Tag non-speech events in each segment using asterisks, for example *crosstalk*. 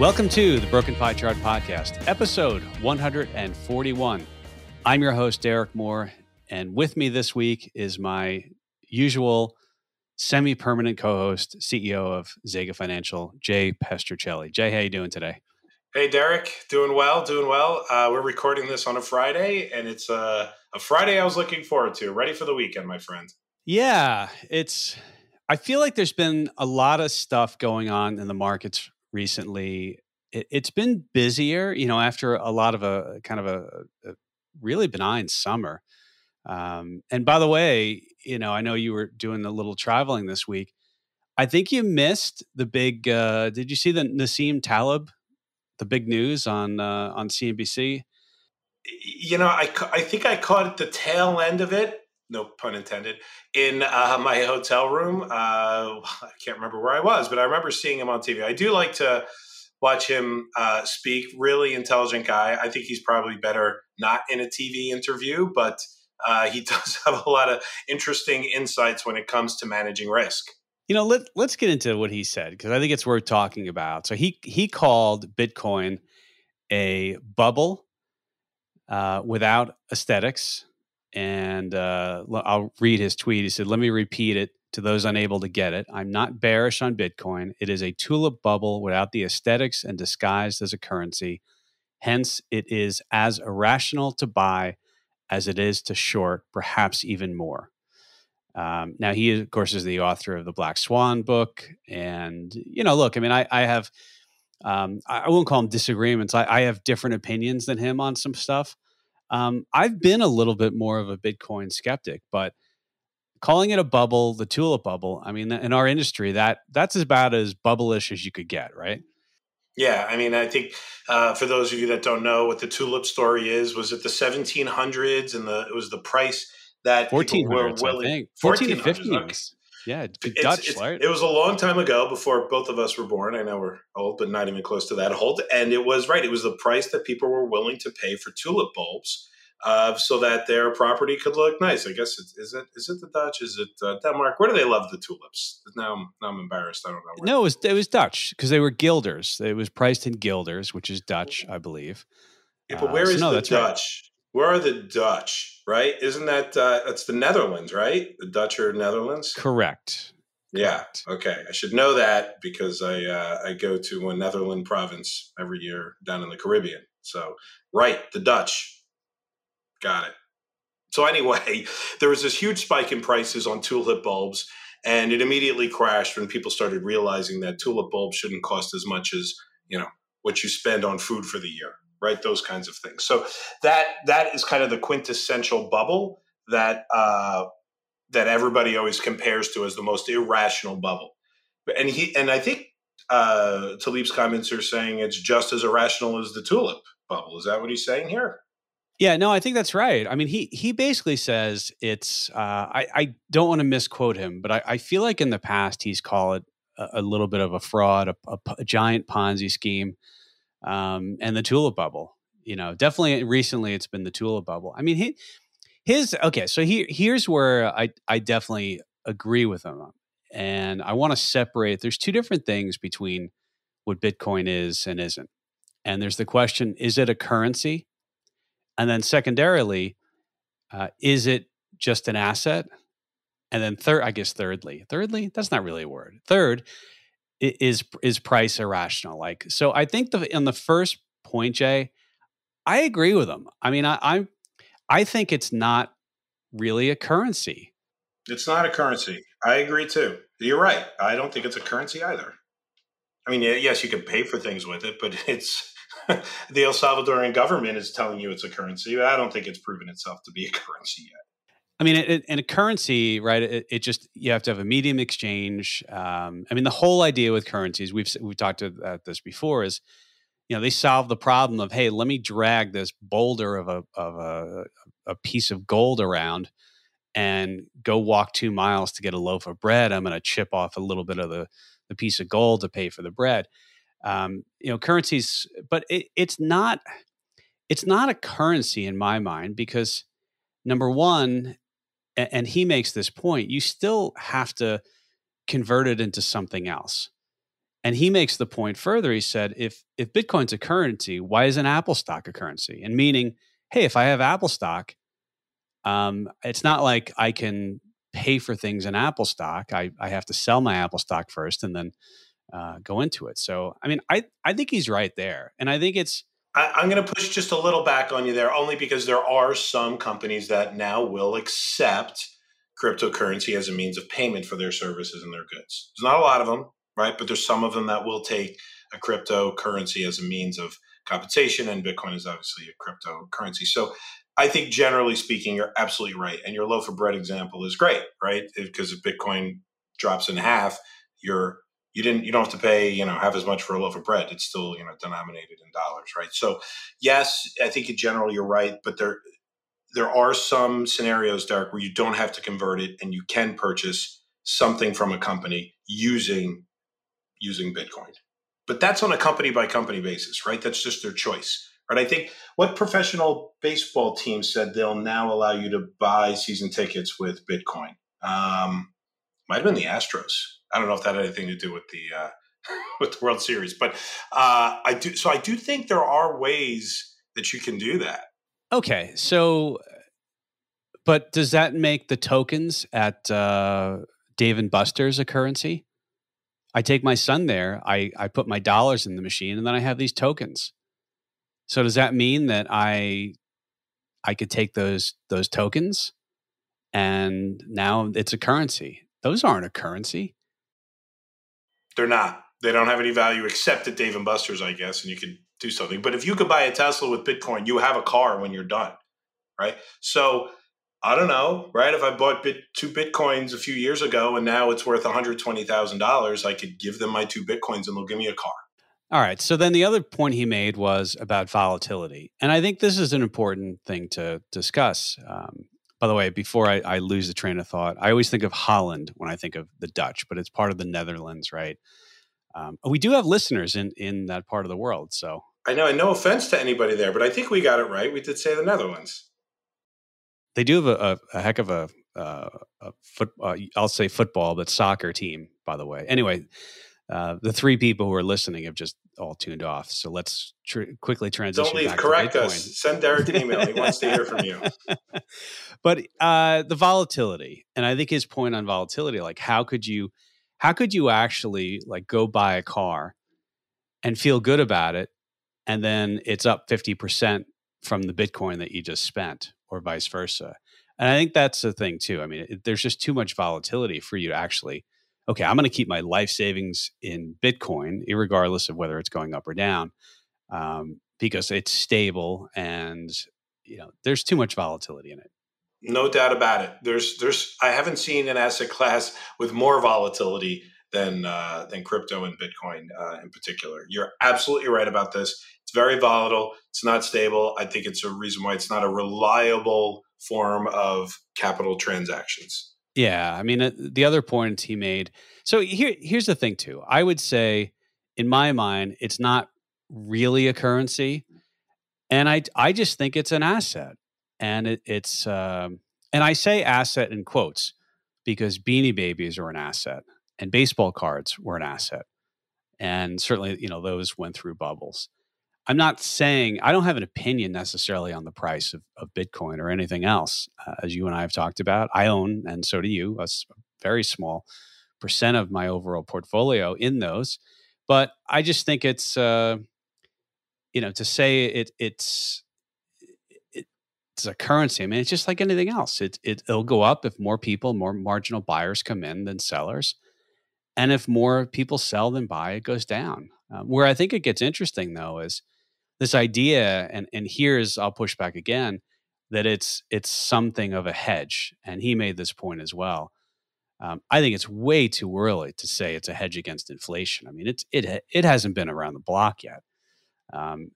Welcome to the Broken Pie Chart Podcast, episode 141. I'm your host, Derek Moore, and with me this week is my usual semi permanent co host, CEO of Zega Financial, Jay Pestrichelli. Jay, how you doing today? Hey, Derek, doing well, doing well. Uh, we're recording this on a Friday, and it's a, a Friday I was looking forward to. Ready for the weekend, my friend. Yeah, it's. I feel like there's been a lot of stuff going on in the markets recently. It, has been busier, you know, after a lot of a kind of a, a really benign summer. Um, and by the way, you know, I know you were doing a little traveling this week. I think you missed the big. Uh, did you see the Nassim Taleb the big news on uh, on CNBC? You know, I I think I caught the tail end of it. No pun intended. In uh, my hotel room, uh, *laughs* I can't remember where I was, but I remember seeing him on TV. I do like to watch him uh, speak. Really intelligent guy. I think he's probably better not in a TV interview, but uh, he *laughs* does have a lot of interesting insights when it comes to managing risk. You know, let let's get into what he said because I think it's worth talking about. So he he called Bitcoin a bubble uh, without aesthetics, and uh, I'll read his tweet. He said, "Let me repeat it to those unable to get it. I'm not bearish on Bitcoin. It is a tulip bubble without the aesthetics and disguised as a currency. Hence, it is as irrational to buy as it is to short, perhaps even more." Um, now he, of course, is the author of the Black Swan book, and you know, look, I mean, I, I have, um, I won't call them disagreements. I, I, have different opinions than him on some stuff. Um, I've been a little bit more of a Bitcoin skeptic, but calling it a bubble, the tulip bubble, I mean, in our industry, that that's about as bubblish as you could get, right? Yeah, I mean, I think uh, for those of you that don't know what the tulip story is, was it the 1700s and the it was the price that 1400s, were willing, 14 to 15s. Yeah, it's, Dutch, it's, right? It was a long time ago before both of us were born. I know we're old, but not even close to that old. And it was right. It was the price that people were willing to pay for tulip bulbs, uh, so that their property could look nice. I guess it, is it is it the Dutch? Is it uh, Denmark? Where do they love the tulips? Now, I'm, now I'm embarrassed. I don't know. Where. No, it was it was Dutch because they were guilders. It was priced in guilders, which is Dutch, I believe. Yeah, but where uh, is so no, the Dutch? Where are the Dutch? Right? Isn't that uh, that's the Netherlands? Right? The Dutch are Netherlands. Correct. Yeah. Okay. I should know that because I uh, I go to a Netherland province every year down in the Caribbean. So right, the Dutch. Got it. So anyway, *laughs* there was this huge spike in prices on tulip bulbs, and it immediately crashed when people started realizing that tulip bulbs shouldn't cost as much as you know what you spend on food for the year right? Those kinds of things. So that that is kind of the quintessential bubble that uh, that everybody always compares to as the most irrational bubble. And he and I think uh, Taleb's comments are saying it's just as irrational as the tulip bubble. Is that what he's saying here? Yeah, no, I think that's right. I mean, he he basically says it's. Uh, I I don't want to misquote him, but I, I feel like in the past he's called it a, a little bit of a fraud, a, a, a giant Ponzi scheme um, and the tulip bubble. You know, definitely recently it's been the tulip bubble. I mean, he, his okay. So he, here's where I I definitely agree with him, and I want to separate. There's two different things between what Bitcoin is and isn't, and there's the question: is it a currency? And then secondarily, uh, is it just an asset? And then third, I guess thirdly, thirdly, that's not really a word. Third, is is price irrational like so i think the in the first point jay i agree with him i mean i i, I think it's not really a currency. It's not a currency. I agree too. You're right. I don't think it's a currency either. I mean yes you can pay for things with it but *laughs* it's *laughs* the el salvadorian government is telling you it's a currency. I don't think it's proven itself to be a *laughs* currency yet I mean, in a currency, right? It, it, just you have to have a medium exchange. Um, I mean, the whole idea with currencies, we've we've talked about this before, is you know they solve the problem of hey, let me drag this boulder of a of a, a piece of gold around and go walk two miles to get a loaf of bread. I'm going to chip off a little bit of the the piece of gold to pay for the bread. Um, you know, currencies, but it, it's not it's not a currency in my mind because number one and he makes this point you still have to convert it into something else And he makes the point further. He said, if if Bitcoin's a currency, why isn't Apple stock a currency? And meaning, hey, if I have Apple stock, um, it's not like I can pay for things in Apple stock. I, I have to sell my Apple stock first and then uh, go into it. So, I mean, I, I think he's right there. And I think it's. I, am going to push just a little back on you there, only because there are some companies that now will accept cryptocurrency as a means of payment for their services and their goods. There's not a lot of them, right? But there's some of them that will take a cryptocurrency as a means of compensation, and Bitcoin is obviously a cryptocurrency. So I think generally speaking, you're absolutely right. And your loaf of bread example is great, right? Because if Bitcoin drops in half, you're you didn't you don't have to pay you know have as much for a loaf of bread it's still you know denominated in dollars right so yes i think in general you're right but there there are some scenarios derek where you don't have to convert it and you can purchase something from a company using using bitcoin but that's on a company by company basis right that's just their choice right? I think what professional baseball team said they'll now allow you to buy season tickets with Bitcoin. Um, might have been the Astros. I don't know if that had anything to do with the uh, *laughs* with the World Series, but uh, I do. So I do think there are ways that you can do that. Okay, so but does that make the tokens at uh, Dave and Buster's a currency? I take my son there. I I put my dollars in the machine, and then I have these tokens. So does that mean that I I could take those those tokens and now it's a currency? Those aren't a currency. They're not. They don't have any value except at Dave and Buster's, I guess, and you could do something. But if you could buy a Tesla with Bitcoin, you have a car when you're done, right? So I don't know, right? If I bought bit, two bitcoins a few years ago and now it's worth one hundred twenty thousand dollars, I could give them my two bitcoins and they'll give me a car. All right. So then the other point he made was about volatility. And I think this is an important thing to discuss. Um, by the way, before I, I, lose the train of thought, I always think of Holland when I think of the Dutch, but it's part of the Netherlands, right? Um, we do have listeners in, in that part of the world. So I know, and no offense to anybody there, but I think we got it right. We did say the Netherlands. They do have a, a, a heck of a, uh, a foot, uh, I'll say football, but soccer team, by the way. Anyway, uh, the three people who are listening have just all tuned off. So let's tr- quickly transition. Don't leave. Correct us. Send Derek an email. he wants to hear from you. *laughs* but uh, the volatility, and I think his point on volatility, like how could you, how could you actually like go buy a car and feel good about it, and then it's up fifty percent from the Bitcoin that you just spent, or vice versa. And I think that's the thing too. I mean, it, there's just too much volatility for you to actually okay, I'm going to keep my life savings in Bitcoin, regardless of whether it's going up or down, um, because it's stable and you know there's too much volatility in it. No doubt about it. There's there's I haven't seen an asset class with more volatility than uh, than crypto and Bitcoin uh, in particular. You're absolutely right about this. It's very volatile. It's not stable. I think it's a reason why it's not a reliable form of capital transactions. Yeah, I mean uh, the other point he made. So here here's the thing too. I would say in my mind it's not really a currency and I I just think it's an asset. And it, it's um, and I say asset in quotes because beanie babies are an asset and baseball cards were an asset. And certainly, you know, those went through bubbles. I'm not saying I don't have an opinion necessarily on the price of, of Bitcoin or anything else. Uh, as you and I have talked about, I own, and so do you, a very small percent of my overall portfolio in those. But I just think it's, uh, you know, to say it, it's, it, it's a currency. I mean, it's just like anything else. It, it it'll go up if more people, more marginal buyers come in than sellers, and if more people sell than buy, it goes down. Um, where I think it gets interesting though is this idea, and and here's I'll push back again that it's it's something of a hedge, and he made this point as well. Um, I think it's way too early to say it's a hedge against inflation. I mean, it's it it hasn't been around the block yet, um,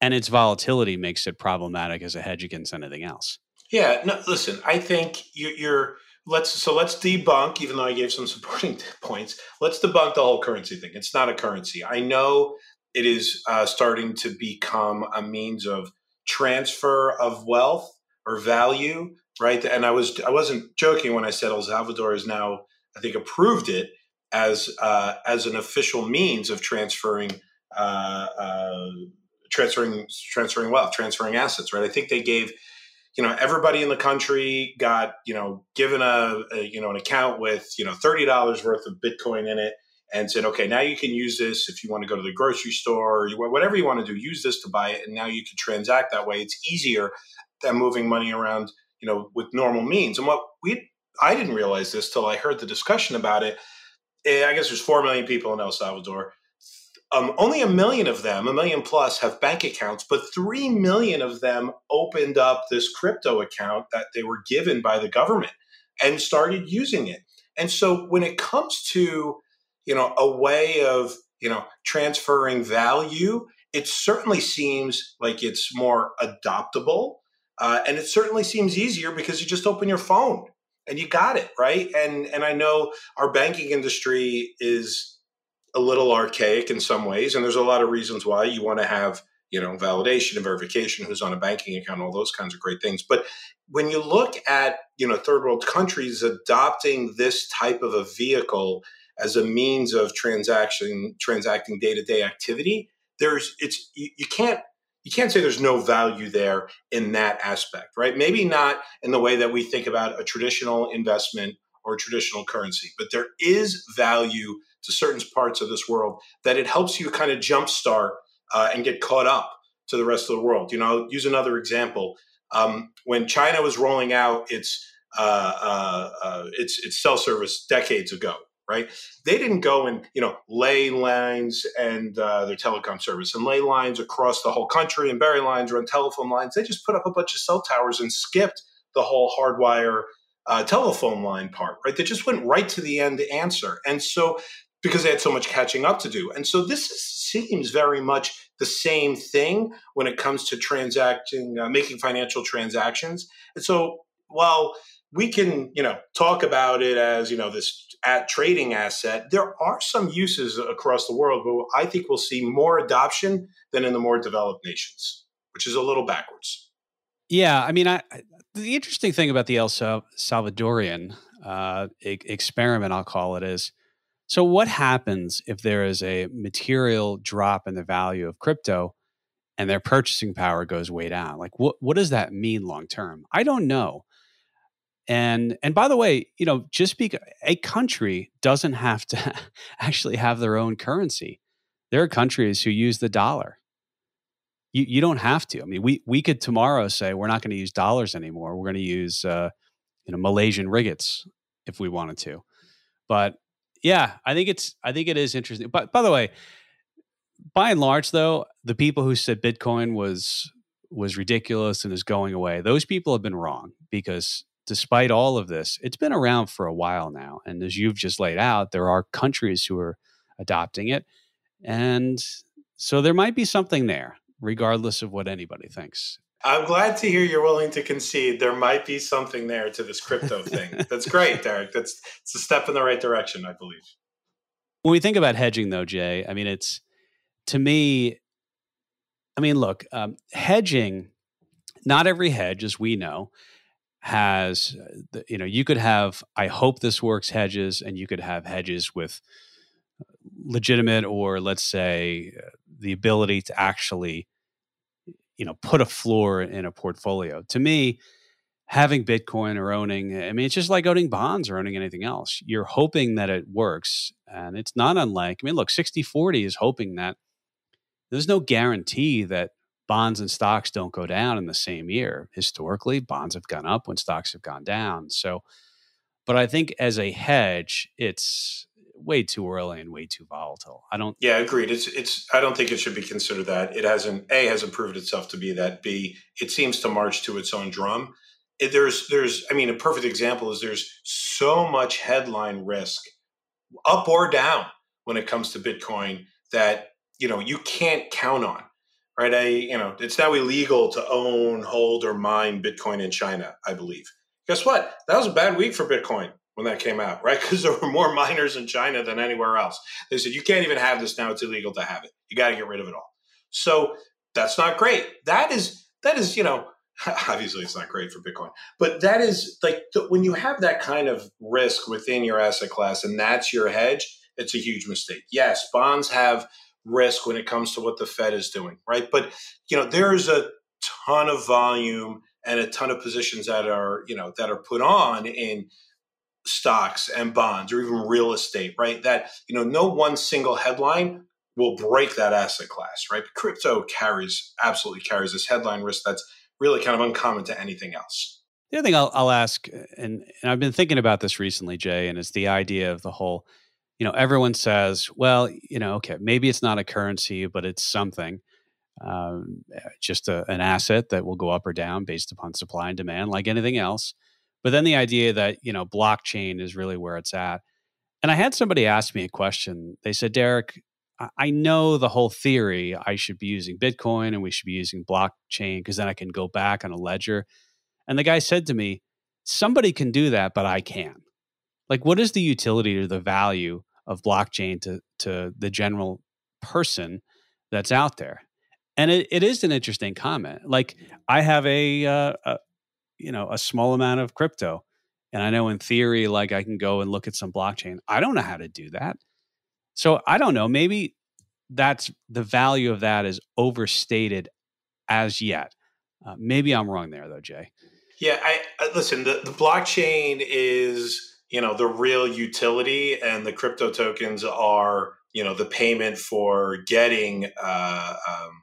and its volatility makes it problematic as a hedge against anything else. Yeah, no, listen, I think you're, you're let's so let's debunk even though i gave some *laughs* supporting points let's debunk the whole currency thing it's not a currency i know it is uh, starting to become a means of transfer of wealth or value right and i was i wasn't joking when i said el salvador has now i think approved it as uh, as an official means of transferring uh, uh, transferring transferring wealth, transferring assets. Right. I think they gave you know everybody in the country got you know given a, a you know an account with you know thirty dollars worth of Bitcoin in it and said, okay, now you can use this if you want to go to the grocery store or whatever you want to do, use this to buy it. And now you can transact that way. It's easier than moving money around, you know, with normal means. And what we, I didn't realize this till I heard the discussion about it. Eh, I guess there's 4 million people in El Salvador. Um, only a million of them, a million plus, have bank accounts, but 3 million of them opened up this crypto account that they were given by the government and started using it. And so when it comes to you know, a way of, you know, transferring value, it certainly seems like it's more adoptable. Uh, and it certainly seems easier because you just open your phone and you got it, right? And and I know our banking industry is a little archaic in some ways, and there's a lot of reasons why you want to have you know validation and verification who's on a banking account all those kinds of great things but when you look at you know third world countries adopting this type of a vehicle as a means of transaction transacting day-to-day activity there's it's you, you can't you can't say there's no value there in that aspect right? Maybe not in the way that we think about a traditional investment or traditional currency but there is value to certain parts of this world that it helps you kind of jumpstart uh, and get caught up to the rest of the world. You know I'll use another example. Um, when china was rolling out its uh, uh, uh its its cell service decades ago right? They didn't go and you know lay lines and uh, their telecom service and lay lines across the whole country and bury lines run telephone lines. They just put up a bunch of cell towers and skipped the whole hardwire uh, telephone line part, right? They just went right to the end to answer, and so because they had so much catching up to do, and so this seems very much the same thing when it comes to transacting, uh, making financial transactions, and so while we can you know talk about it as you know this at trading asset there are some uses across the world but i think we'll see more adoption than in the more developed nations which is a little backwards. Yeah i mean I, the interesting thing about the el salvadorian uh, experiment i'll call it is so what happens if there is a material drop in the value of crypto and their purchasing power goes way down? Like what, what does that mean long term? I don't know and and by the way, you know, just because a country doesn't have to *laughs* actually have their own currency. There are countries who use the dollar. You you don't have to. I mean, we we could tomorrow say we're not going to use dollars anymore. We're going to use uh, you know Malaysian ringgits if we wanted to. But yeah, I think it's I think it is interesting. But by the way, by and large, though, the people who said Bitcoin was was ridiculous and is going away, those people have been wrong because despite all of this, it's been around for a while now. And as you've just laid out, there are countries who are adopting it. And so there might be something there, regardless of what anybody thinks. I'm glad to hear you're willing to concede there might be something there to this crypto thing. *laughs* That's great, Derek. That's it's a step in the right direction, I believe. When we think about hedging, though, Jay, I mean, it's to me, I mean, look, um, hedging, not every hedge, as we know, has uh, you know you could have i hope this works hedges and you could have hedges with legitimate or let's say uh, the ability to actually you know put a floor in a portfolio. To me having bitcoin or owning i mean it's just like owning bonds or owning anything else. You're hoping that it works and it's not unlike i mean look 60 40 is hoping that there's no guarantee that bonds and stocks don't go down in the same year. Historically, bonds have gone up when stocks have gone down. So, but I think as a hedge, it's way too early and way too volatile. I don't. Yeah, agreed. It's it's. I don't think it should be considered that. It hasn't. A hasn't proved itself to be that. B it seems to march to its own drum. It, there's there's. I mean, a perfect example is there's so much headline risk, up or down, when it comes to Bitcoin that you know you can't count on right? I, you know, it's now illegal to own, hold, or mine Bitcoin in China, I believe. Guess what? That was a bad week for Bitcoin when that came out, right? *laughs* Because there were more miners in China than anywhere else. They said, you can't even have this now. It's illegal to have it. You got to get rid of it all. So that's not great. That is, that is, you know, *laughs* obviously it's not great for Bitcoin, but that is like when you have that kind of risk within your asset class and that's your hedge, it's a huge mistake. Yes, bonds have risk when it comes to what the Fed is doing, right? But you know, there's a ton of volume and a ton of positions that are, you know, that are put on in stocks and bonds or even real estate, right? That, you know, no one single headline will break that asset class, right? Crypto carries absolutely carries this headline risk that's really kind of uncommon to anything else. The other thing I'll, I'll ask, and, and I've been thinking about this recently, Jay, and it's the idea of the whole, you know, everyone says, well, you know, okay, maybe it's not a currency, but it's something, um, just a, an asset that will go up or down based upon supply and demand, like anything else. But then the idea that, you know, blockchain is really where it's at. And I had somebody ask me a question. They said, Derek, I know the whole theory I should be using Bitcoin and we should be using blockchain because then I can go back on a ledger. And the guy said to me, somebody can do that, but I can. Like, what is the utility or the value of blockchain to, to the general person that's out there? And it, it is an interesting comment. Like, I have a, uh, a, you know, a small amount of crypto. And I know in theory, like I can go and look at some blockchain. I don't know how to do that. So I don't know. Maybe that's the value of that is overstated as yet. Uh, maybe I'm wrong there, though, Jay. Yeah, I, I listen. The, the blockchain is you know the real utility, and the crypto tokens are you know the payment for getting uh, um,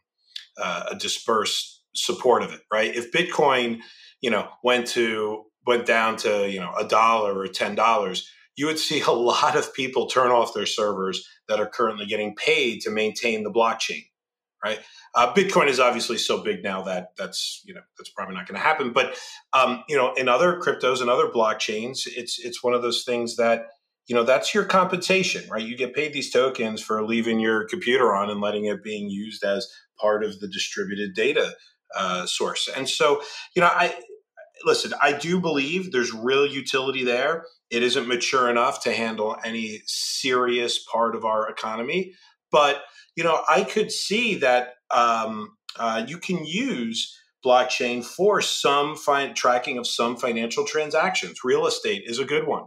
uh, a dispersed support of it. Right? If Bitcoin you know went to went down to you know a dollar or ten dollars, you would see a *laughs* lot of people turn off their servers that are currently getting paid to maintain the blockchain. Right? Uh, Bitcoin is obviously so big now that that's you know that's probably not going to happen. But um, you know, in other cryptos and other blockchains, it's it's one of those things that you know that's your compensation, right? You get paid these tokens for leaving your computer on and letting it being used as part of the distributed data uh, source. And so, you know, I listen, I do believe there's real utility there. It isn't mature enough to handle any serious part of our economy, but you know, I could see that um, uh, you can use blockchain for some fi- tracking of some financial transactions. Real estate is a good one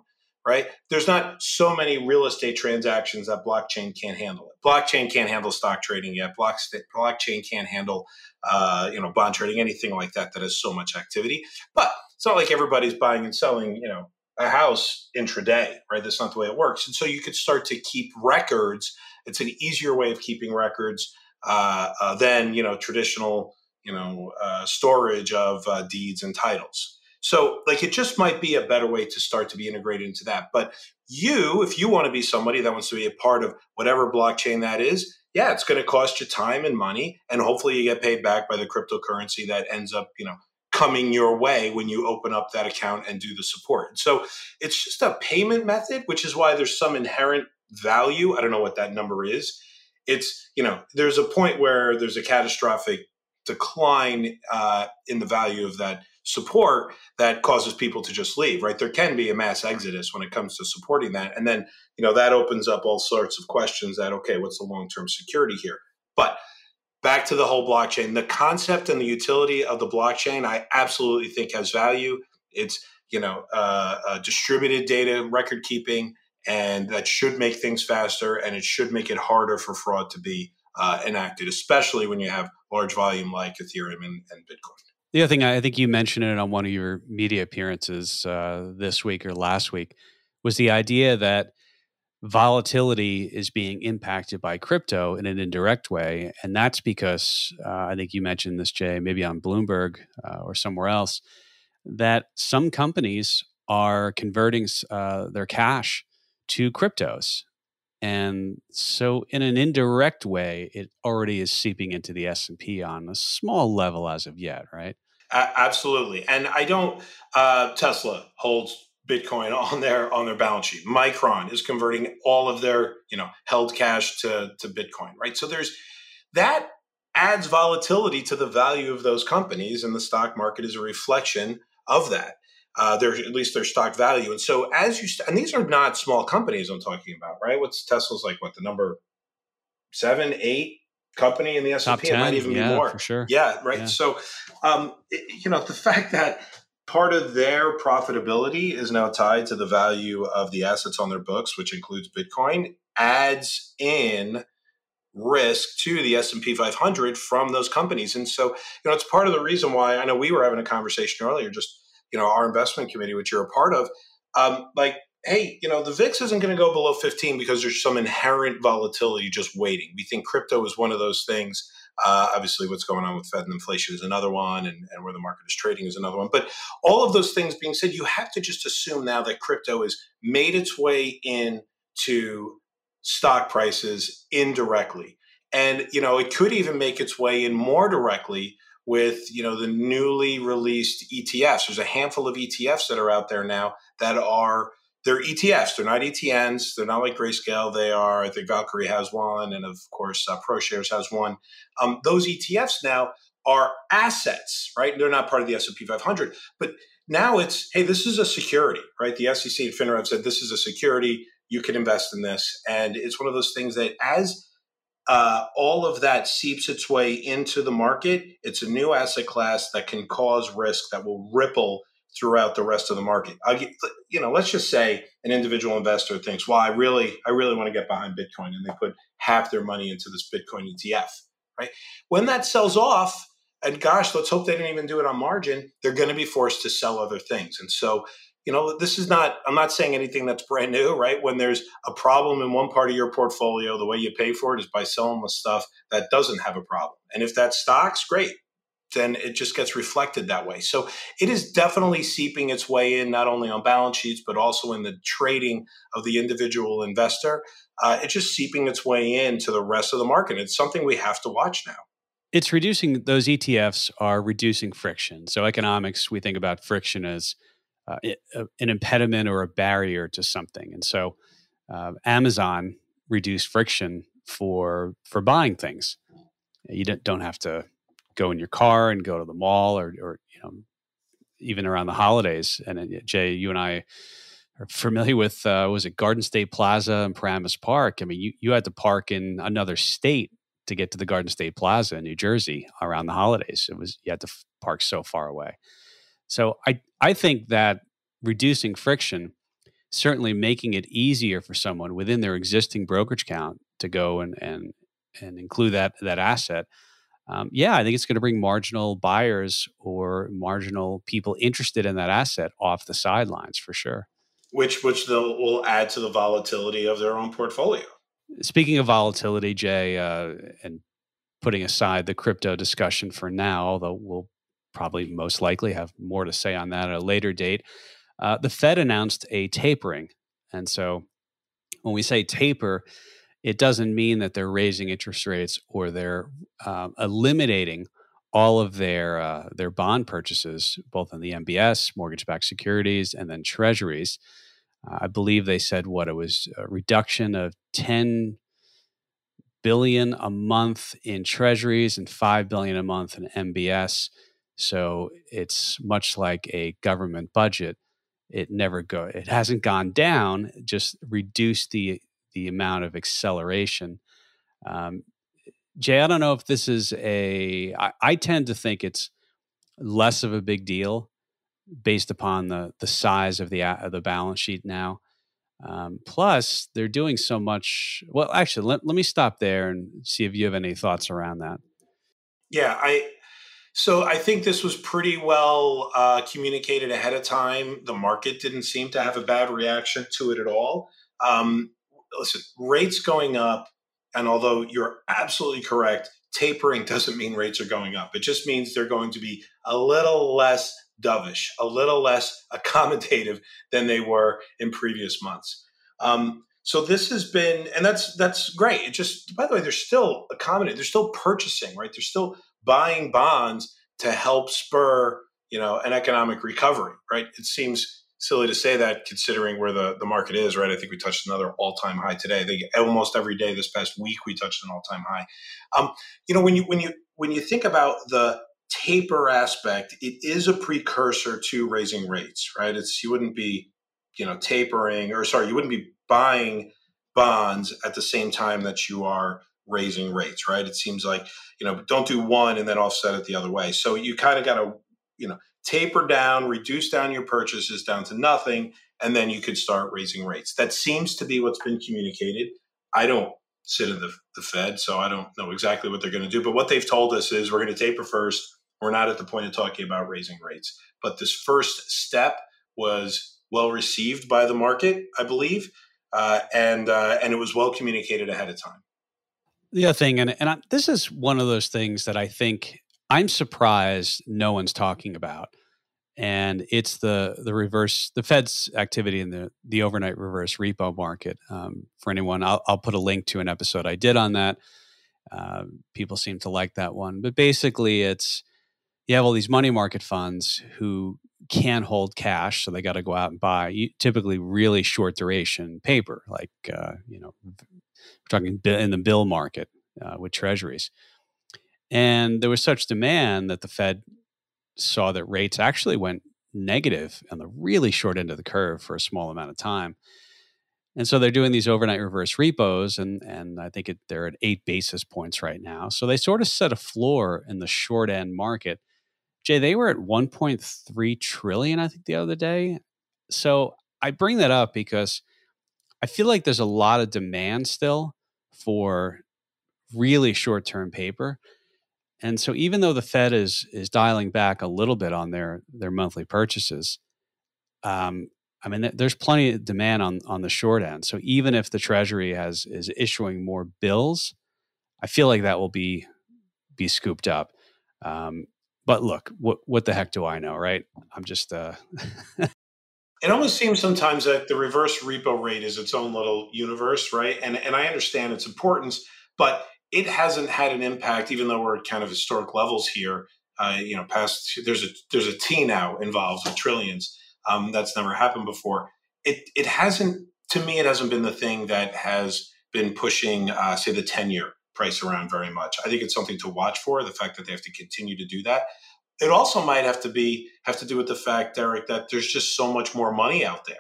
right? There's not so many real estate transactions that blockchain can't handle it. Blockchain can't handle stock trading yet. blockchain can't handle, uh, you know, bond trading, anything like that that has so much activity. But it's not like everybody's buying and selling, you know, a house intraday, right? That's not the way it works. And so you could start to keep records. It's an easier way of keeping records uh, uh, than, you know, traditional, you know, uh, storage of uh, deeds and titles. So, like, it just might be a better way to start to be integrated into that. But you, if you want to be somebody that wants to be a part of whatever blockchain that is, yeah, it's going to cost you time and money, and hopefully you get paid back by the cryptocurrency that ends up, you know, coming your way when you open up that account and do the support. So it's just a payment method, which is why there's some inherent value. I don't know what that number is. It's, you know, there's a point where there's a catastrophic decline uh, in the value of that support that causes people to just leave right there can be a mass exodus when it comes to supporting that and then you know that opens up all sorts of questions that okay what's the long-term security here but back to the whole blockchain the concept and the utility of the blockchain i absolutely think has value it's you know uh, uh, distributed data record keeping and that should make things faster and it should make it harder for fraud to be uh, enacted especially when you have large volume like ethereum and, and bitcoin. The other thing I think you mentioned it on one of your media appearances uh, this week or last week was the idea that volatility is being impacted by crypto in an indirect way, and that's because uh, I think you mentioned this, Jay, maybe on Bloomberg uh, or somewhere else, that some companies are converting uh, their cash to cryptos. And so in an indirect way, it already is seeping into the S&P on a small level as of yet, right? Uh, absolutely. And I don't uh, Tesla holds Bitcoin *laughs* on their on their balance sheet. Micron is converting all of their, you know, held cash to to Bitcoin, right? So there's that adds volatility to the value of those companies and the stock market is a reflection of that uh, their at least their stock value. And so as you st- and these are not small companies I'm talking about, right? What's Tesla's like? What the number seven, eight company in the S&P. It might even yeah, be more. For sure. Yeah, right. Yeah. So, um, it, you know, the fact that part of their profitability is now tied to the value of the assets on their books, which includes Bitcoin, adds in risk to the S&P 500 from those companies. And so, you know, it's part of the reason why I know we were having a conversation earlier, just, you know, our investment committee, which you're a part of, um, like, hey, you know, the VIX isn't going to go below 15 because there's some inherent volatility just waiting. We think crypto is one of those things. Uh, obviously, what's going on with Fed and inflation is another one, and, and where the market is trading is another one. But all of those things being said, you have to just assume now that crypto has made its way into stock prices indirectly. And, you know, it could even make its way in more directly with, you know, the newly released ETFs. There's a handful of ETFs that are out there now that are they're ETFs. They're not ETNs. They're not like Grayscale. They are. I think Valkyrie has one, and of course, uh, ProShares has one. Um, those ETFs now are assets, right? They're not part of the S and P 500, but now it's hey, this is a security, right? The SEC and FINRA have said this is a security. You can invest in this, and it's one of those things that as uh, all of that seeps its way into the market. It's a new asset class that can cause risk that will ripple throughout the rest of the market. Get, you know, let's just say an individual investor thinks, "Well, I really, I really want to get behind Bitcoin," and they put half their money into this Bitcoin ETF. Right when that sells off, and gosh, let's hope they didn't even do it on margin. They're going to be forced to sell other things, and so. You know, this is not, I'm not saying anything that's brand new, right? When there's a problem in one part of your portfolio, the way you pay for it is by selling the stuff that doesn't have a problem. And if that stocks, great then it just gets reflected that way. So it is definitely seeping its way in, not only on balance sheets, but also in the trading of the individual investor. Uh, it's just seeping its way into the rest of the market. It's something we have to watch now. It's reducing, those ETFs are reducing friction. So, economics, we think about friction as uh, an impediment or a barrier to something. And so, uh, Amazon reduced friction for for buying things. You don't have to go in your car and go to the mall or, or you know, even around the holidays. And uh, Jay, you and I are familiar with, uh, was it Garden State Plaza and Paramus Park? I mean, you, you had to park in another state to get to the Garden State Plaza in New Jersey around the holidays. It was, you had to park so far away. So I, I think that reducing friction, certainly making it easier for someone within their existing brokerage account to go and, and, and include that, that asset um, yeah, I think it's going to bring marginal buyers or marginal people interested in that asset off the sidelines for sure. Which which will add to the volatility of their own portfolio. Speaking of volatility, Jay, uh, and putting aside the crypto discussion for now, although we'll probably most likely have more to say on that at a later date, uh, the Fed announced a tapering, and so when we say taper it doesn't mean that they're raising interest rates or they're uh, eliminating all of their uh, their bond purchases, both in the MBS, mortgage-backed securities, and then Treasuries. I believe they said what it was a reduction of ten billion a month in Treasuries and five billion a month in MBS. So it's much like a government budget. It never go. It hasn't gone down. Just reduced the the amount of acceleration. Um, Jay, I don't know if this is a. I, I tend to think it's less of a big deal based upon the the size of the of the balance sheet now. Um, plus, they're doing so much. Well, actually, let, let me stop there and see if you have any thoughts around that. Yeah, I. So I think this was pretty well uh, communicated ahead of time. The market didn't seem to have a bad reaction to it at all. Um, listen, rates going up, and although you're absolutely correct, tapering *laughs* doesn't mean rates are going up. It just means they're going to be a little less dovish, a little less *laughs* accommodative than they were in previous months. Um, so this has been, and that's that's great. It just, by the way, they're still accommodating. They're still purchasing, right? They're still buying bonds to help spur, you know, an economic recovery, right? It seems silly to say that considering where the, the market is, right? I think we touched another all time high today. Think almost every day this past week we touched an all time high. Um, you know, when you when you when you think about the taper aspect, it is a precursor to raising rates, right? It's you wouldn't be, you know, tapering or sorry, you wouldn't be buying bonds at the same time that you are raising rates, right? It seems like, you know, don't do one and then offset it the other way. So you kind of got to, you know, taper down, reduce down your purchases down to nothing, and then you could start raising rates. That seems to be what's been communicated. I don't sit in the, the Fed, so I don't know exactly what they're going to do. But what they've told us is we're going to taper first. We're not at the point of talking about raising rates. But this first step was well received by the market, I believe, uh, and uh, and it was well communicated ahead of time. The other thing, and and I, this is one of those things that I think I'm surprised no one's talking about, and it's the the reverse the Fed's activity in the the overnight reverse repo market. Um, for anyone, I'll, I'll put a link to an episode I did on that. Uh, people seem to like that one, but basically, it's you have all these money market funds who can't hold cash, so they got to go out and buy typically really short duration paper, like uh, you know, we're talking in the bill market uh, with treasuries. And there was such demand that the Fed saw that rates actually went negative on the really short end of the curve for a small amount of time. And so they're doing these overnight reverse repos, and and I think it, they're at eight basis points right now. So they sort of set a floor in the short end market Jay, they were at 1.3 trillion, I think, the other day. So I bring that up because I feel like there's a lot of demand still for really short term paper. And so even though the Fed is is dialing back a little bit on their their monthly purchases, um, I mean, there's plenty of demand on on the short end. So even if the Treasury has is issuing more bills, I feel like that will be be scooped up. Um, but look, what what the heck do I know, right? I'm just uh *laughs* It almost seems sometimes that the reverse repo rate is its own little universe, right? And and I understand its importance, but it hasn't had an impact, even though we're at kind of historic levels here. Uh, you know, past there's a there's a T now involved with trillions. Um, that's never happened before. It it hasn't to me. It hasn't been the thing that has been pushing, uh, say, the ten year price around very much. I think it's something to watch for. The fact that they have to continue to do that. It also might have to be have to do with the fact, Derek, that there's just so much more money out there,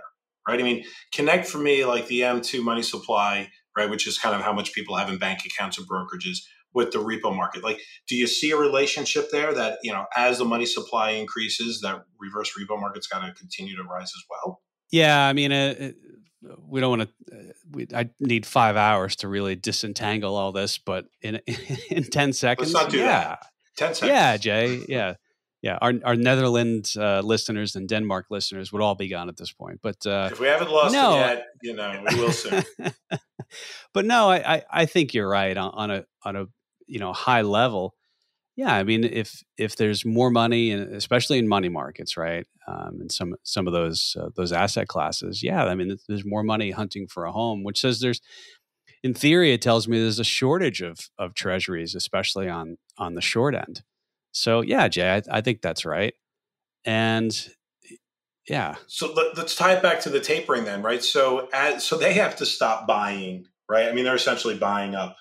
right? I mean, connect for me like the M2 money supply, right, which is kind of how much people have in bank accounts or brokerages with the repo market. Like, do you see a relationship there that you know, as the money supply increases, that reverse repo market's got to continue to rise as well? Yeah, I mean, uh, we don't want to. Uh, we, I need five hours to really disentangle all this, but in *laughs* in ten seconds, Let's not do yeah, that. ten seconds. Yeah, Jay. Yeah, yeah. Our our Netherlands uh, listeners and Denmark listeners would all be gone at this point. But uh, if we haven't lost no, yet, you know, we will soon. *laughs* but no, I, I, I think you're right on, on a on a you know high level yeah, I mean, if if there's more money, and especially in money markets, right, um, and some some of those uh, those asset classes, yeah, I mean, there's more money hunting for a home, which says there's, in theory, it tells me there's a shortage of of treasuries, especially on on the short end. So yeah, Jay, I, I think that's right, and yeah. So let, us tie it back to the tapering then, right? So as, so they have to stop buying, right? I mean, they're essentially buying up,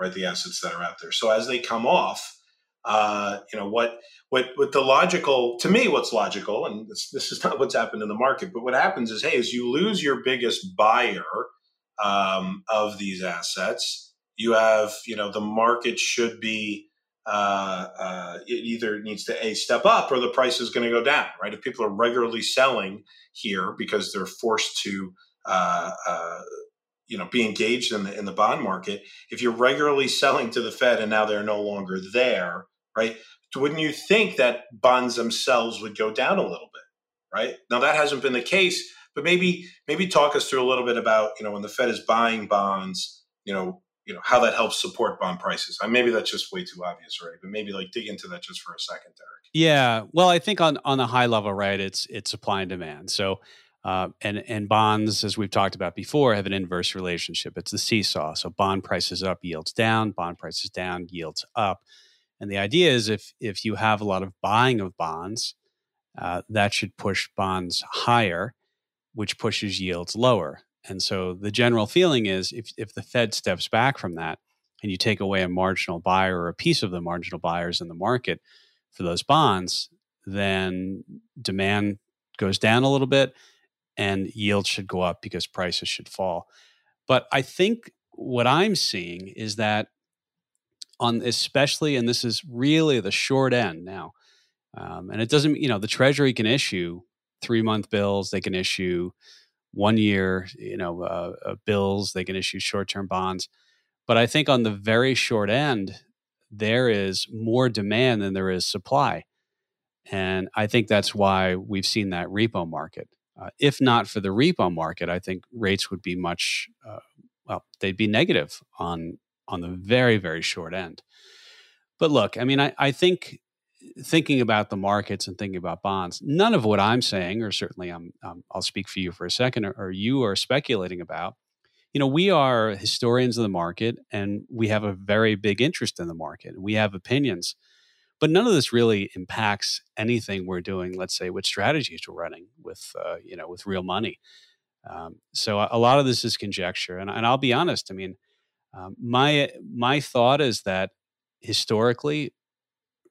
right, the assets that are out there. So as they come off uh, you know what what what the logical to me what's logical and this, this is *laughs* not what's happened in the market but what happens is hey as you lose your biggest buyer um, of these assets you have you know the market should be uh, uh, it either needs to a step up or the price is going to go down right? If people are regularly selling here because they're forced to uh, uh you know be engaged in the in the bond market if you're regularly selling to the fed and now they're no longer there right wouldn't you think that bonds themselves would go down a little bit right? Now that hasn't been the case but maybe maybe talk us through a little bit about you know when the fed is buying bonds you know you know how that helps support bond prices I, maybe that's just way too obvious right but maybe like dig into that just for a second derek yeah well i think on on the high level right it's it's supply and demand so uh, and and bonds, as we've talked about before, have an inverse relationship. It's the seesaw. So bond prices up, yields down. Bond prices down, yields up. And the idea is if if you have a lot of buying of bonds, uh, that should push bonds higher, which pushes yields lower. And so the general feeling is if if the Fed steps back from that and you take away a marginal buyer or a piece of the marginal buyers in the market for those bonds, then demand goes down a little bit and yield should go up because prices should fall. But I think what I'm seeing is that on especially, and this is really the short end now. Um, and it doesn't, you know, the Treasury can issue three month bills, they can issue one year, you know, uh, bills, they can issue short term bonds. But I think on the very short end, there is more demand than there is supply. And I think that's why we've seen that repo market. Uh, if not for the repo market, I think rates would be much, uh, well, they'd be negative on on the very very short end. But look, I mean, I, I think thinking about the markets and thinking about bonds, none of what I'm saying, or certainly I'm, um, I'll speak for you for a second, or, or you are speculating about. You know, we are historians of the market, and we have a very big interest in the market. We have opinions but none of this really impacts anything we're doing let's say with strategies we're running with uh, you know with real money um, so a, a, lot of this is conjecture and, and i'll be honest i mean um, my my thought is that historically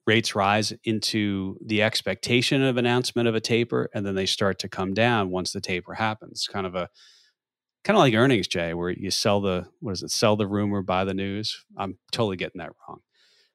rates rise into the expectation of announcement of a taper and then they start to come down once the taper happens kind of a kind of like earnings jay where you sell the what is it sell the rumor buy the news i'm totally getting that wrong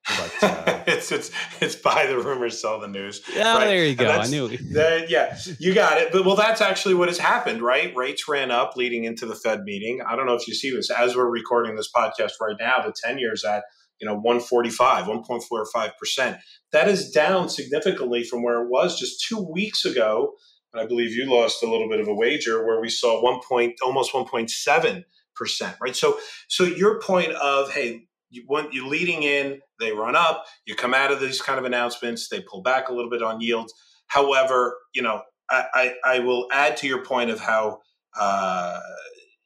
but *laughs* uh, it's it's it's buy the rumors, sell the news. Yeah, right? there you go. I knew. That, yeah, you got it. But well, that's actually what has happened, right? Rates ran up leading into the Fed meeting. I don't know if you see this as we're recording this podcast right now. The ten years at you know 145, 1.45 percent. That is down significantly from where it was just two weeks ago. And I believe you lost a little bit of a wager where we saw one point, almost 1.7 percent, right? So, so your point of hey, you, when you're leading in, they run up. You come out of these kind of announcements, they pull back a little bit on yields. However, you know, I, I, I will add to your point of how uh,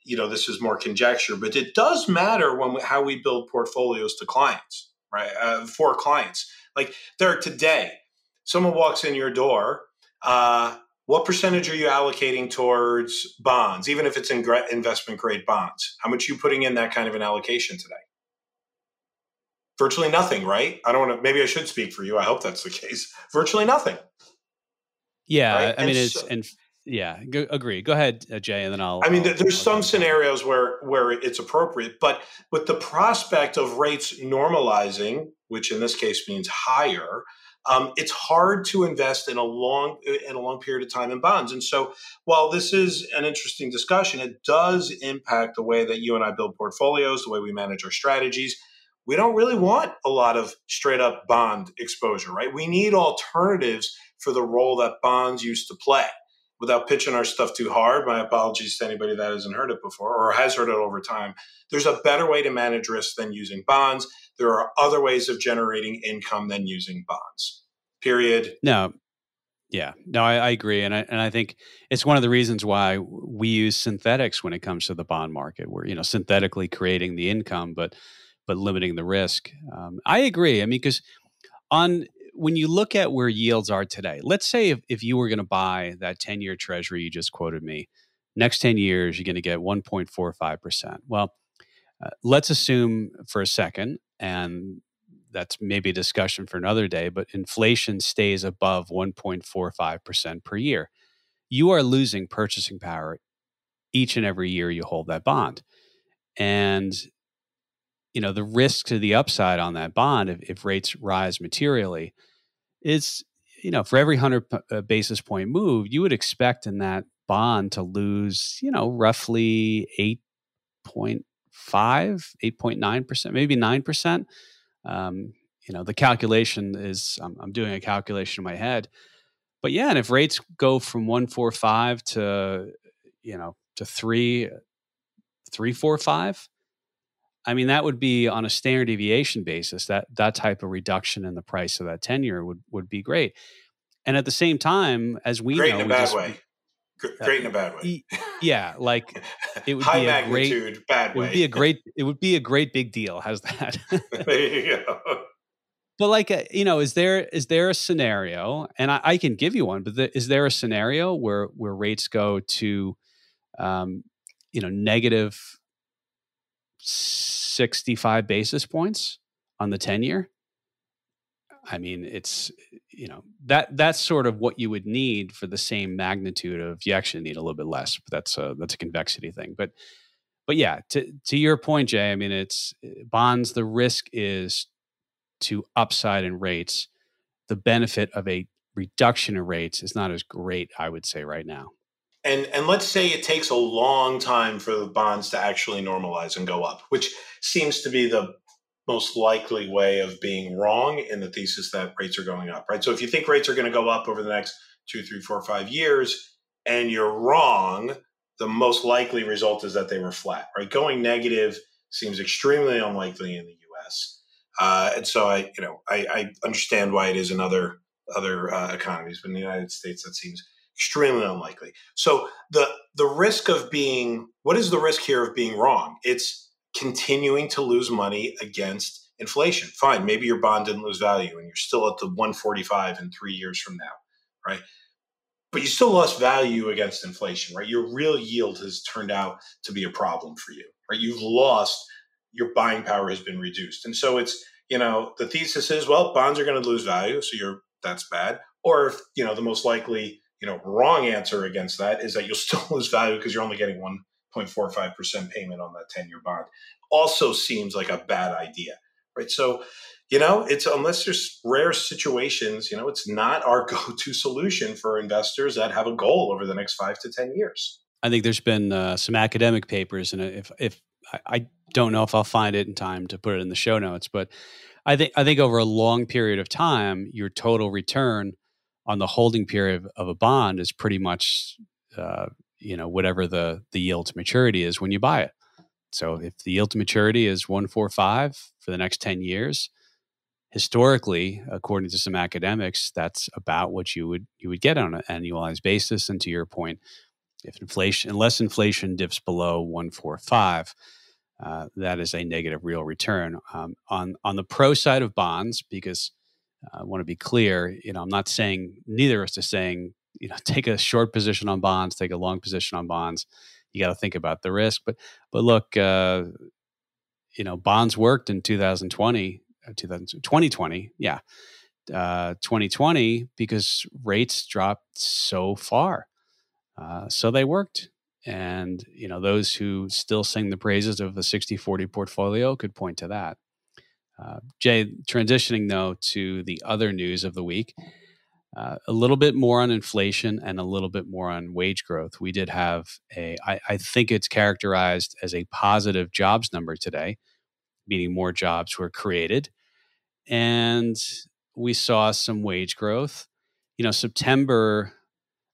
you know this is more conjecture, but it does matter when we, how we build portfolios to clients, right? Uh, for clients, like there today, someone walks in your door. Uh, what percentage are you allocating towards bonds, even if it's in investment grade bonds? How much are you putting in that kind of an allocation today? virtually nothing, right? I don't want to, maybe I should speak for you. I hope that's the case. Virtually nothing. Yeah. Right? I mean, and it's, so, and yeah, go, agree. Go ahead, uh, Jay, and then I'll. I mean, I'll, there's I'll some scenarios where where it's appropriate, but with the prospect of rates normalizing, which in this case means higher, um, it's hard to invest in a long in a long period of time in bonds. And so, while this is an interesting discussion, it does impact the way that you and I build portfolios, the way we manage our strategies we don't really want a lot of straight up bond exposure, right? We need alternatives for the role that bonds used to play. Without pitching our stuff too hard, my apologies to anybody that hasn't heard it before or has heard it over time. There's a better way to manage risk than using bonds. There are other ways of generating income than using bonds. Period. No, yeah, no, I, I, agree, and I and I think it's one of the reasons why we use synthetics when it comes to the bond market. We're you know synthetically creating the income, but but limiting the risk. Um, I agree. I mean, because on when you look at where yields are today, let's say if, if you were going to buy that 10 year treasury you just quoted me, next 10 years, you're going to get 1.45%. Well, uh, let's assume for a second, and that's maybe a discussion for another day, but inflation stays above 1.45% per year. You are losing purchasing power each and every year you hold that bond. And you know the risk to the upside on that bond if, if rates rise materially is you know for every 100 uh, basis point move you would expect in that bond to lose you know roughly 8.5 8.9% maybe 9% um, you know the calculation is I'm, I'm doing a calculation in my head. But yeah and if rates go from 145 to you know to 3 345 I mean, that would be on a standard deviation basis. That that type of reduction in the price of that ten-year would would be great. And at the same time, as we great know, in a bad just, way. Great in a bad way. Yeah, like *laughs* it would High be a great bad way. It would be a great. *laughs* It would be a great big deal. How's that? *laughs* there you go. But like, uh, you know, is there is there a scenario, and I, I can give you one, but the, is there a scenario where where rates go to, um, you know, negative 65 basis points on the 10 year. I mean, it's you know that that's sort of what you would need for the same magnitude of. You actually need a little bit less, but that's a that's a convexity thing. But but yeah, to to your point, Jay. I mean, it's bonds. The risk is to upside in rates, the benefit of a reduction in rates is not as great, I would say, right now. And and let's say it takes a long time for the bonds to actually normalize and go up, which seems to be the most likely way of being wrong in the thesis that rates are going up, right? So if you think rates are going to go up over the next two, three, four, five years, and you're wrong, the most likely result is that they were flat, right? Going negative seems extremely unlikely in the U.S. Uh, and so I, you know, I, I, understand why it is in other other uh, economies, but in the United States that seems extremely unlikely. So the the risk of being what is the risk here of being wrong? It's continuing to lose money against inflation. Fine, maybe your bond didn't lose value and you're still at the 145 in 3 years from now, right? But you still lost value against inflation, right? Your real yield has turned out to be a problem for you, right? You've lost your buying power has been reduced. And so it's, you know, the thesis is, well, bonds are going to lose value, so you're that's bad. Or if, you know, the most likely, you know, wrong answer against that is that you'll *laughs* still lose value because you're only getting 1.45% payment on that 10 year bond. Also seems like a bad idea, right? So, you know, it's unless there's rare situations, you know, it's not our *laughs* go to solution for investors that have a goal over the next five to 10 years. I think there's been uh, some academic papers, and if, if I, I don't know if I'll find it in time to put it in the show notes, but I think I think over a long period of time, your total return on the holding period of a bond is pretty much uh, you know whatever the the yield to maturity is when you buy it. So if the yield to maturity is one four five for the next ten years, historically, according to some academics, that's about what you would you would get on an annualized basis. And to your point, if inflation, unless inflation dips below one four five, uh, that is a negative real return. Um, on on the pro side of bonds, because I want to be clear, you know, I'm not saying neither of us is saying you know *laughs* take a short position on bonds, take a long position on bonds. You got to think about the risk, but but look, uh, you know, bonds worked in 2020, uh, 2020, yeah, uh, 2020 uh, because rates dropped so far, uh, so they worked and you know those who still sing the praises of the 60-40 portfolio could point to that. Uh, Jay, transitioning though to the other news of the week, uh, a little bit more on inflation and a little bit more on wage growth. We did have a, I, I think it's characterized as a positive jobs number today, meaning more jobs were created. And we saw some wage growth. You know, September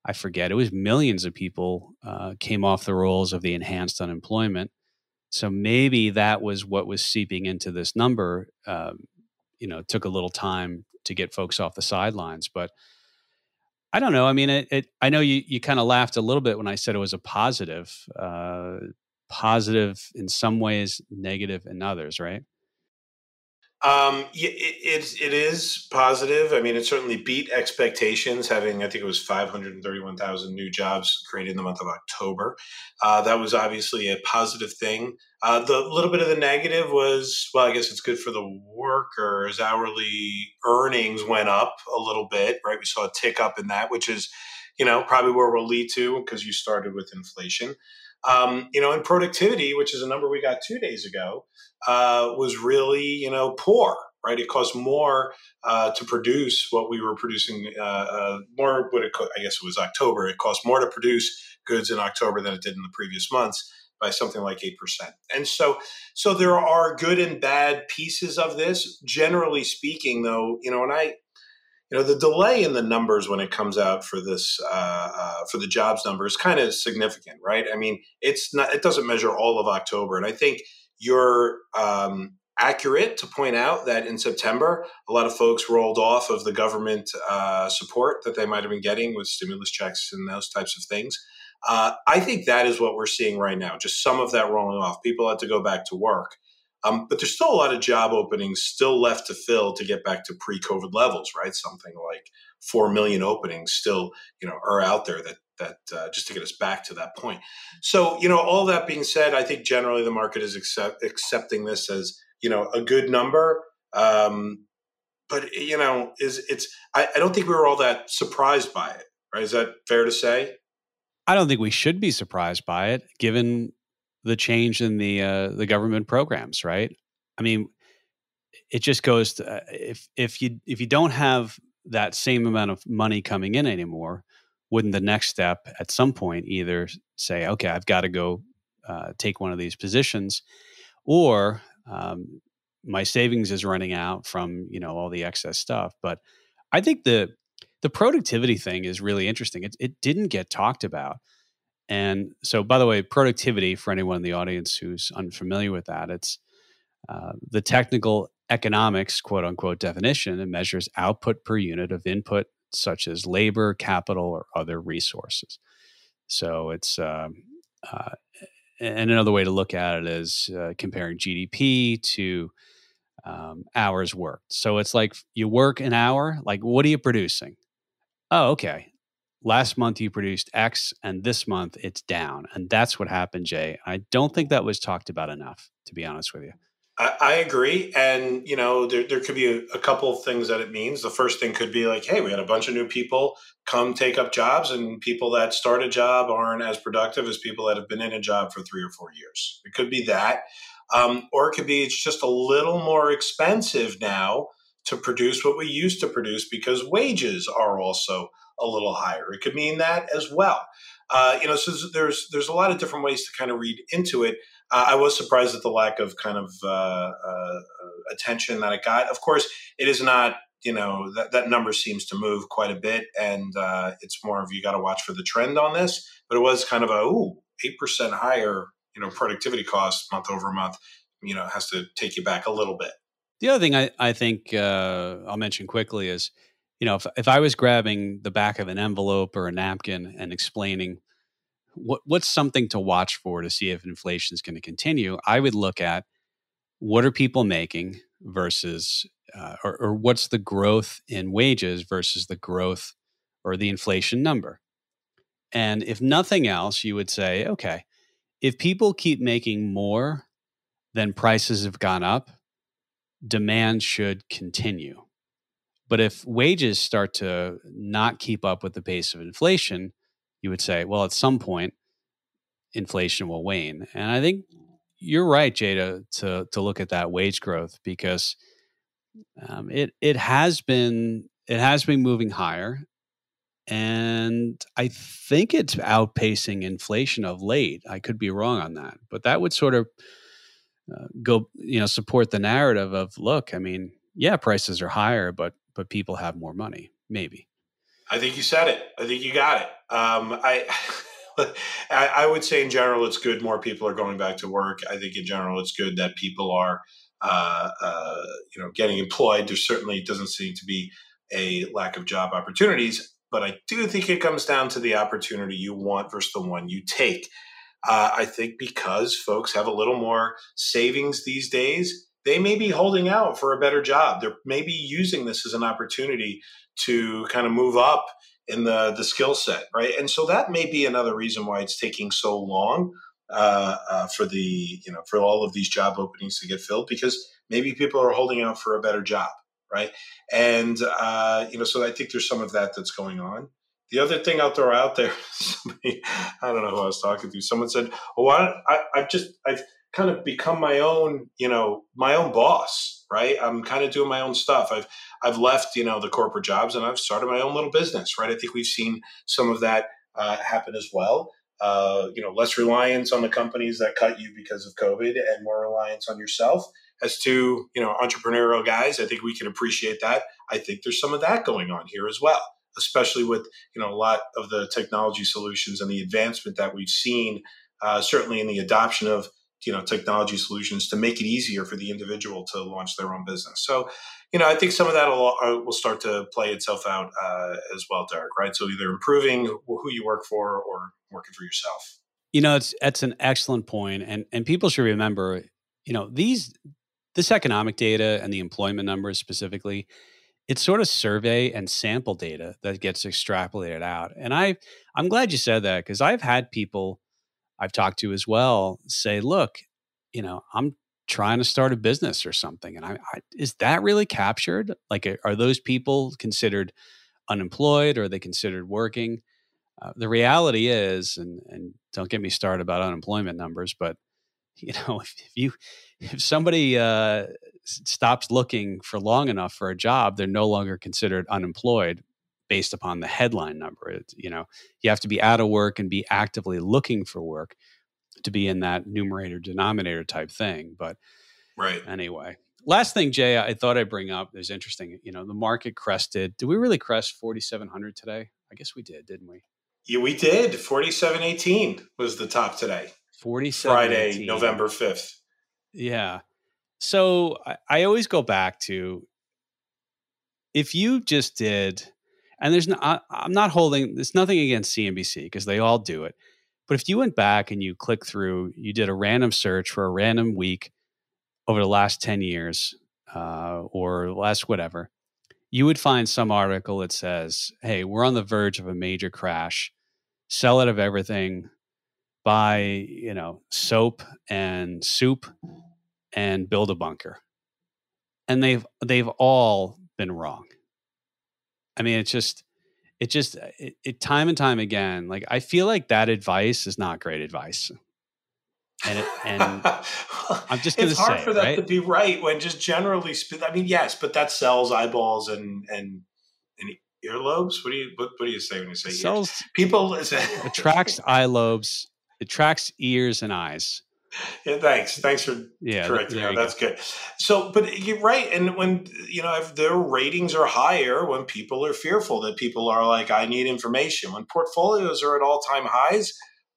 I forget, it was millions of people uh, came off the rolls of the enhanced unemployment. So maybe that was what was seeping into this number. Um, you know, it took a little time to get folks off the sidelines, but I don't know. I mean, it, it I know you, you kind of laughed a little bit when I said it was a positive, uh, positive in some ways, negative in others, right? Um, it, it, it is positive. I mean, it certainly beat expectations, having, I think it was 531,000 new jobs created in the month of October. Uh, that was obviously a positive thing. Uh, the little bit of the negative was, well, I guess it's good for the workers. Hourly earnings went up a little bit, right? We saw a tick up in that, which is, you know, probably where we'll lead to because you started with inflation. Um, you know, and productivity, which is a number we got two days ago, uh, was really, you know, poor, right? It cost more uh, to produce what we were producing, uh, uh more, what it, I guess it was October. It cost more to produce goods in October than it did in the previous months by something like 8%. And so so there are good and bad pieces of this. Generally speaking though, you know, and I you know the delay in the numbers when it comes out for this uh, uh, for the jobs number is kind of significant, right? I mean, it's not it doesn't measure all of October, and I think you're um, accurate to point out that in September, a lot of folks rolled off of the government uh, support that they might have been getting with stimulus checks and those types of things. Uh, I think that is what we're seeing right now. Just some of that rolling off. People had to go back to work. Um, but there's still a lot of job openings still left to fill to get back to pre-COVID levels, right? Something like four million openings still, you know, are out there that that uh, just to get us back to that point. So, you know, all that being said, I think generally the market is accept, accepting this as you know a good number. Um, but you know, is it's I, I don't think we were all that surprised by it. Right? Is that fair to say? I don't think we should be surprised by it, given the change in the uh, the government programs, right? I mean, it just goes to, uh, if if you if you don't have that same amount of money coming in anymore, wouldn't the next step at some point either say, okay, I've got to go uh, take one of these positions, or um, my savings is running out from you know all the excess stuff. But I think the the productivity thing is really interesting. It, it didn't get talked about. And so, by the way, productivity for anyone in the audience who's unfamiliar with that, it's uh, the technical economics, quote unquote, definition. It measures output per unit of input, such as labor, capital, or other resources. So it's, uh, uh, and another way to look at it is uh, comparing GDP to um, hours worked. So it's like you work an hour, like what are you producing? Oh, okay. Last month you produced X and this month it's down. And that's what happened, Jay. I don't think that was talked about enough, to be honest with you. I, I agree. And, you know, there, there could be a, a, couple of things that it means. The first thing could be like, hey, we had a bunch of new people come take up jobs, and people that start a job aren't as productive as people that have been in a job for three or four years. It could be that. Um, or it could be it's just a little more expensive now to produce what we used to produce because wages are also a little higher. It could mean that as well. Uh, you know, so there's there's a lot of different ways to kind of read into it. Uh, I was surprised at the lack of kind of uh, uh, attention that it got. Of course, it is not. You know that that number seems to move quite a bit, and uh, it's more of you got to watch for the trend on this. But it was kind of a ooh eight percent higher. You know, productivity costs month over month. You know, has to take you back a little bit. The other thing I, I think uh, I'll mention quickly is, you know, if, if I was grabbing the back of an envelope or a napkin and explaining what what's something to watch for to see if inflation is going to continue, I would look at what are people making versus, uh, or, or what's the growth in wages versus the growth or the inflation number. And if nothing else, you would say, okay, if people keep making more than prices have gone up, demand should continue. But if wages start to not keep up with the pace of inflation, you would say, well, at some point, inflation will wane. And I think you're right, Jada, to to look at that wage growth because um, it it has been it has been moving higher, and I think it's outpacing inflation of late. I could be wrong on that, but that would sort of uh, go you know support the narrative of look. I mean, yeah, prices are higher, but but people have more money, maybe. I think you said it. I think you got it. Um, *laughs* I, I would say in general, it's good. More people are going back to work. I think in general, it's good that people are, uh, uh, you know, getting employed. There certainly doesn't seem to be a lack of job opportunities, but I do think it comes down to the opportunity you want versus the one you take. Uh, I think because folks have a little more savings these days, they may be holding out for a better job. They're maybe using this as an opportunity to kind of move up in the the skill set, right? And so that may be another reason why it's taking so long uh, uh, for the you know for all of these job openings to get filled because maybe people are holding out for a better job, right? And uh, you know, so I think there's some of that that's going on. The other thing I'll throw out there, *laughs* somebody, I don't know who I was talking to. Someone said, "Well, I, I've just I've kind of become my own, you know, my own boss, right? I'm kind of doing my own stuff. I've I've left, you know, the corporate jobs and I've started my own little business, right? I think we've seen some of that uh, happen as well. Uh, you know, less reliance on the companies that cut you because of COVID and more reliance on yourself. As two, you know, entrepreneurial guys, I think we can appreciate that. I think there's some of that going on here as well, especially with, you know, a lot of the technology solutions and the advancement that we've seen, uh, certainly in the adoption of you know technology solutions to make it easier for the individual to launch their own business. So, you know, I think some of that will, uh, will start to play itself out uh, as well, Derek. Right? So either improving who you work for or working for yourself. You know, it's that's an excellent point, and and people should remember, you know, these this economic data and the employment numbers specifically. It's sort of survey and sample data that gets extrapolated out. And I I'm glad you said that because I've had people I've talked to as well say, look, you know, I'm trying to start a business or something. And I, I is that really captured? Like, are those people considered unemployed or are they considered working? Uh, the reality is, and, and don't get me started about unemployment numbers, but *laughs* you know, if, if you, if somebody uh, stops looking for long enough for a job, they're no longer considered unemployed based upon the headline number. It's, you know, you have to be out of work and be actively looking for work to be in that numerator denominator type thing. But right. Anyway, last thing, Jay, I thought I'd bring up is interesting. You know, the market crested. Did we really crest 4,700 today? I guess we did, didn't we? Yeah, we did. 47.18 was the top today. 47 Friday, November 5th. Yeah. So I, I always go back to if you just did, and there's no, I, I'm not holding, there's nothing against CNBC because they all do it. But if you went back and you click through, you did a random search for a random week over the last 10 years uh, or last whatever, you would find some article that says, hey, we're on the verge of a major crash, sell out of everything, buy, you know, soap and soup and build a bunker. And they've they've all been wrong. I mean, it's just it just uh, it, it time and time again. Like I feel like that advice is not great advice. And, it, and *laughs* I'm just going to say, it's hard for that right? to be right when just generally. I mean, yes, but that sells eyeballs and and and earlobes. What do you what, what do you say when you say sells ears? people *laughs* attracts eye lobes, attracts ears and eyes. *laughs* Yeah, thanks. Thanks for yeah, correcting me. That's go. good. So, but you're right. And when, you know, if their ratings are higher, when people are fearful that people are like, I need information, when portfolios are at all time highs,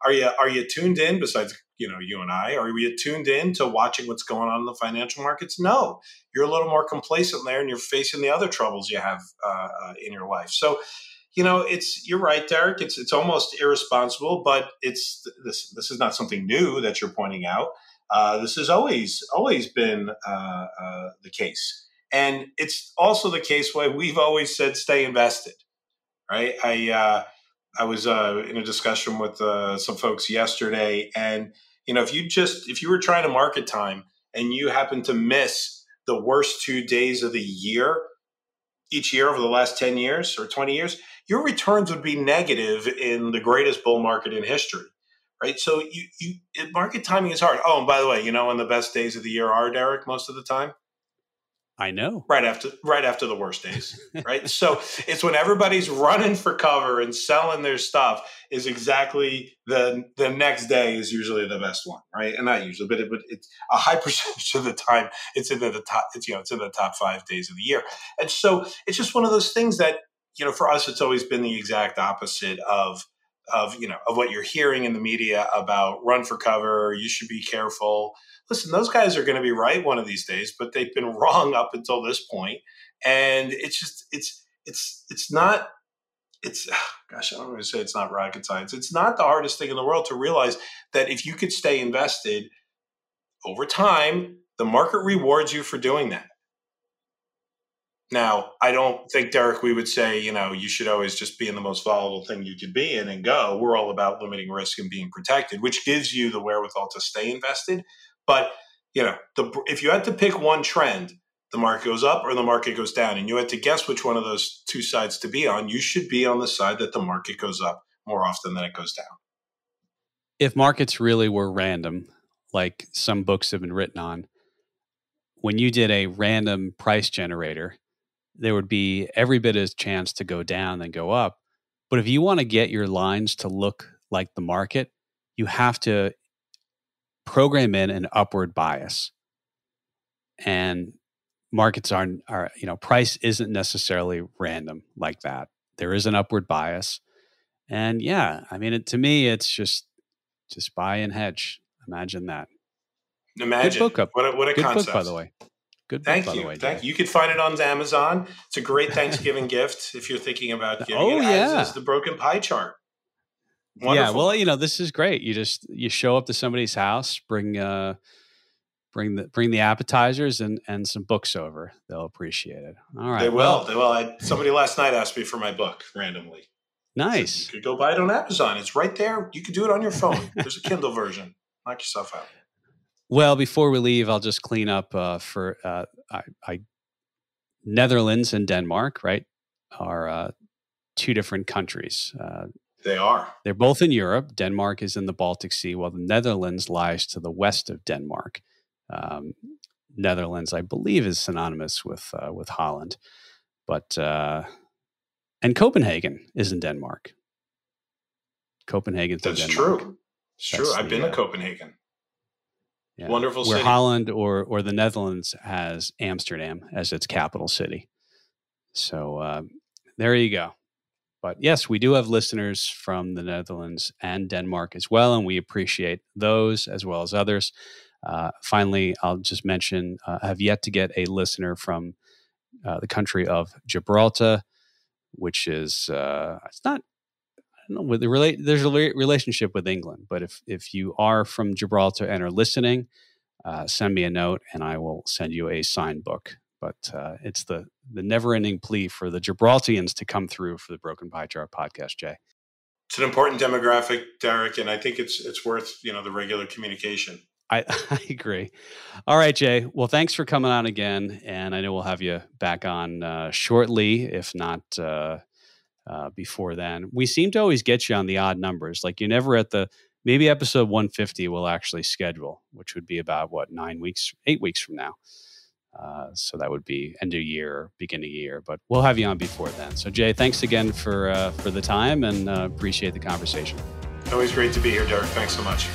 are you, are you tuned in besides, you know, you and I, are you tuned in to watching what's going on in the financial markets? No, you're a little more complacent there and you're facing the other troubles you have uh, uh, in your life. So, you know, it's you're right, Derek. It's it's almost irresponsible, but it's this this is not something new that you're pointing out. Uh, this has always always been uh, uh, the case, and it's also the case why we've always said stay invested. Right? I uh, I was uh, in a discussion with uh, some folks yesterday, and you know, if you just if you were trying to market time and you happen to miss the worst two days of the year each year over the last 10 years or 20 years your returns would be negative in the greatest bull market in history right? So you, you market timing is hard. Oh and by the way you know when the best days of the year are derek most of the time I know. Right after right after the worst days, right? *laughs* so it's when everybody's running for cover and selling their stuff is exactly the the next day is usually the best one, right? And not usually, but it, but it's a high *laughs* percentage of the time it's in the, the top it's you know it's in the top 5 days of the year. And so it's just one of those things that you know for us it's always been the exact opposite of of you know of what you're hearing in the media about run for cover, you should be careful listen, those guys are going to be right one of these days, but they've been *laughs* wrong up until this point, and it's just it's it's it's not it's *sighs* gosh, I don't want to say it's not rocket science. It's not the hardest thing in the world to realize that if you could stay invested over time, the market rewards you for doing that. Now, I don't think, Derek, we would say, you know, you should always just be in the most volatile thing you could be in and go. We're all about limiting risk and being protected, which gives you the wherewithal to stay invested. But you know, the, if you had to pick one trend, the market goes up or the market goes down, and you had to guess which one of those two sides to be on, you should be on the side that the market goes up more often than it goes down. If markets really were random, like some books have been written on, when you did a random price generator, there would be every bit as chance to go down than go up. But if you want to get your lines to look like the market, you have to program in an upward bias. And markets aren't are you know price isn't necessarily random like that. There is an upward bias. And yeah, I mean it, to me it's just just buy and hedge. Imagine that. Imagine. Good book up. What a, what a Good concept. book, by the way. Good Thank book, you. the way. Thank you. You could find it on Amazon. It's a great Thanksgiving *laughs* gift if you're thinking about giving oh, it. Yeah. As is the broken pie chart. Wonderful. Yeah, well, you know, this is great. You just you show up to somebody's house, bring uh bring the bring the appetizers and and some books over. They'll appreciate it. All right. They will. Well, they will. I, somebody last night asked me for my book randomly. Nice. you could go buy it on Amazon. It's right there. You could do it on your phone. There's a Kindle version. Knock yourself out. Well, before we leave, I'll just clean up uh, for uh, I, I, Netherlands and Denmark. Right, are uh, two different countries. Uh, they are. They're both in Europe. Denmark is in the Baltic Sea, while the Netherlands lies to the west of Denmark. Um, Netherlands, I believe, is synonymous with uh, with Holland, but uh, and Copenhagen is in Denmark. Copenhagen. That's true. It's That's true. I've the, been to Copenhagen. Yeah. Wonderful Where city. Holland or or the Netherlands has Amsterdam as its capital city. So uh, there you go. But yes, we do have listeners from the Netherlands and Denmark as well, and we appreciate those as well as others. Uh, finally, I'll just mention uh, I have yet to get a listener from uh, the country of Gibraltar, which is uh, it's not. Know. With the relate, there's a relationship with England, but if if you are from Gibraltar and are listening, uh, send me a note, and I will send you a signed book. But uh, it's the the never ending plea for the Gibraltarians to come through for the Broken Pie Chart podcast, Jay. It's an important demographic, Derek, and I think it's it's worth you know the regular communication. I, *laughs* I agree. All right, Jay. Well, thanks for coming on again, and I know we'll have you back on uh, shortly, if not uh, uh, before then. We seem to always get you on the odd numbers. Like you're never at the maybe episode 150 we'll actually schedule, which would be about what nine weeks, eight weeks from now. Uh, so that would be end of year, beginning of year, but we'll have you on before then. So Jay, thanks again for uh, for the time and uh, appreciate the conversation. Always great to be here, Derek. Thanks so much.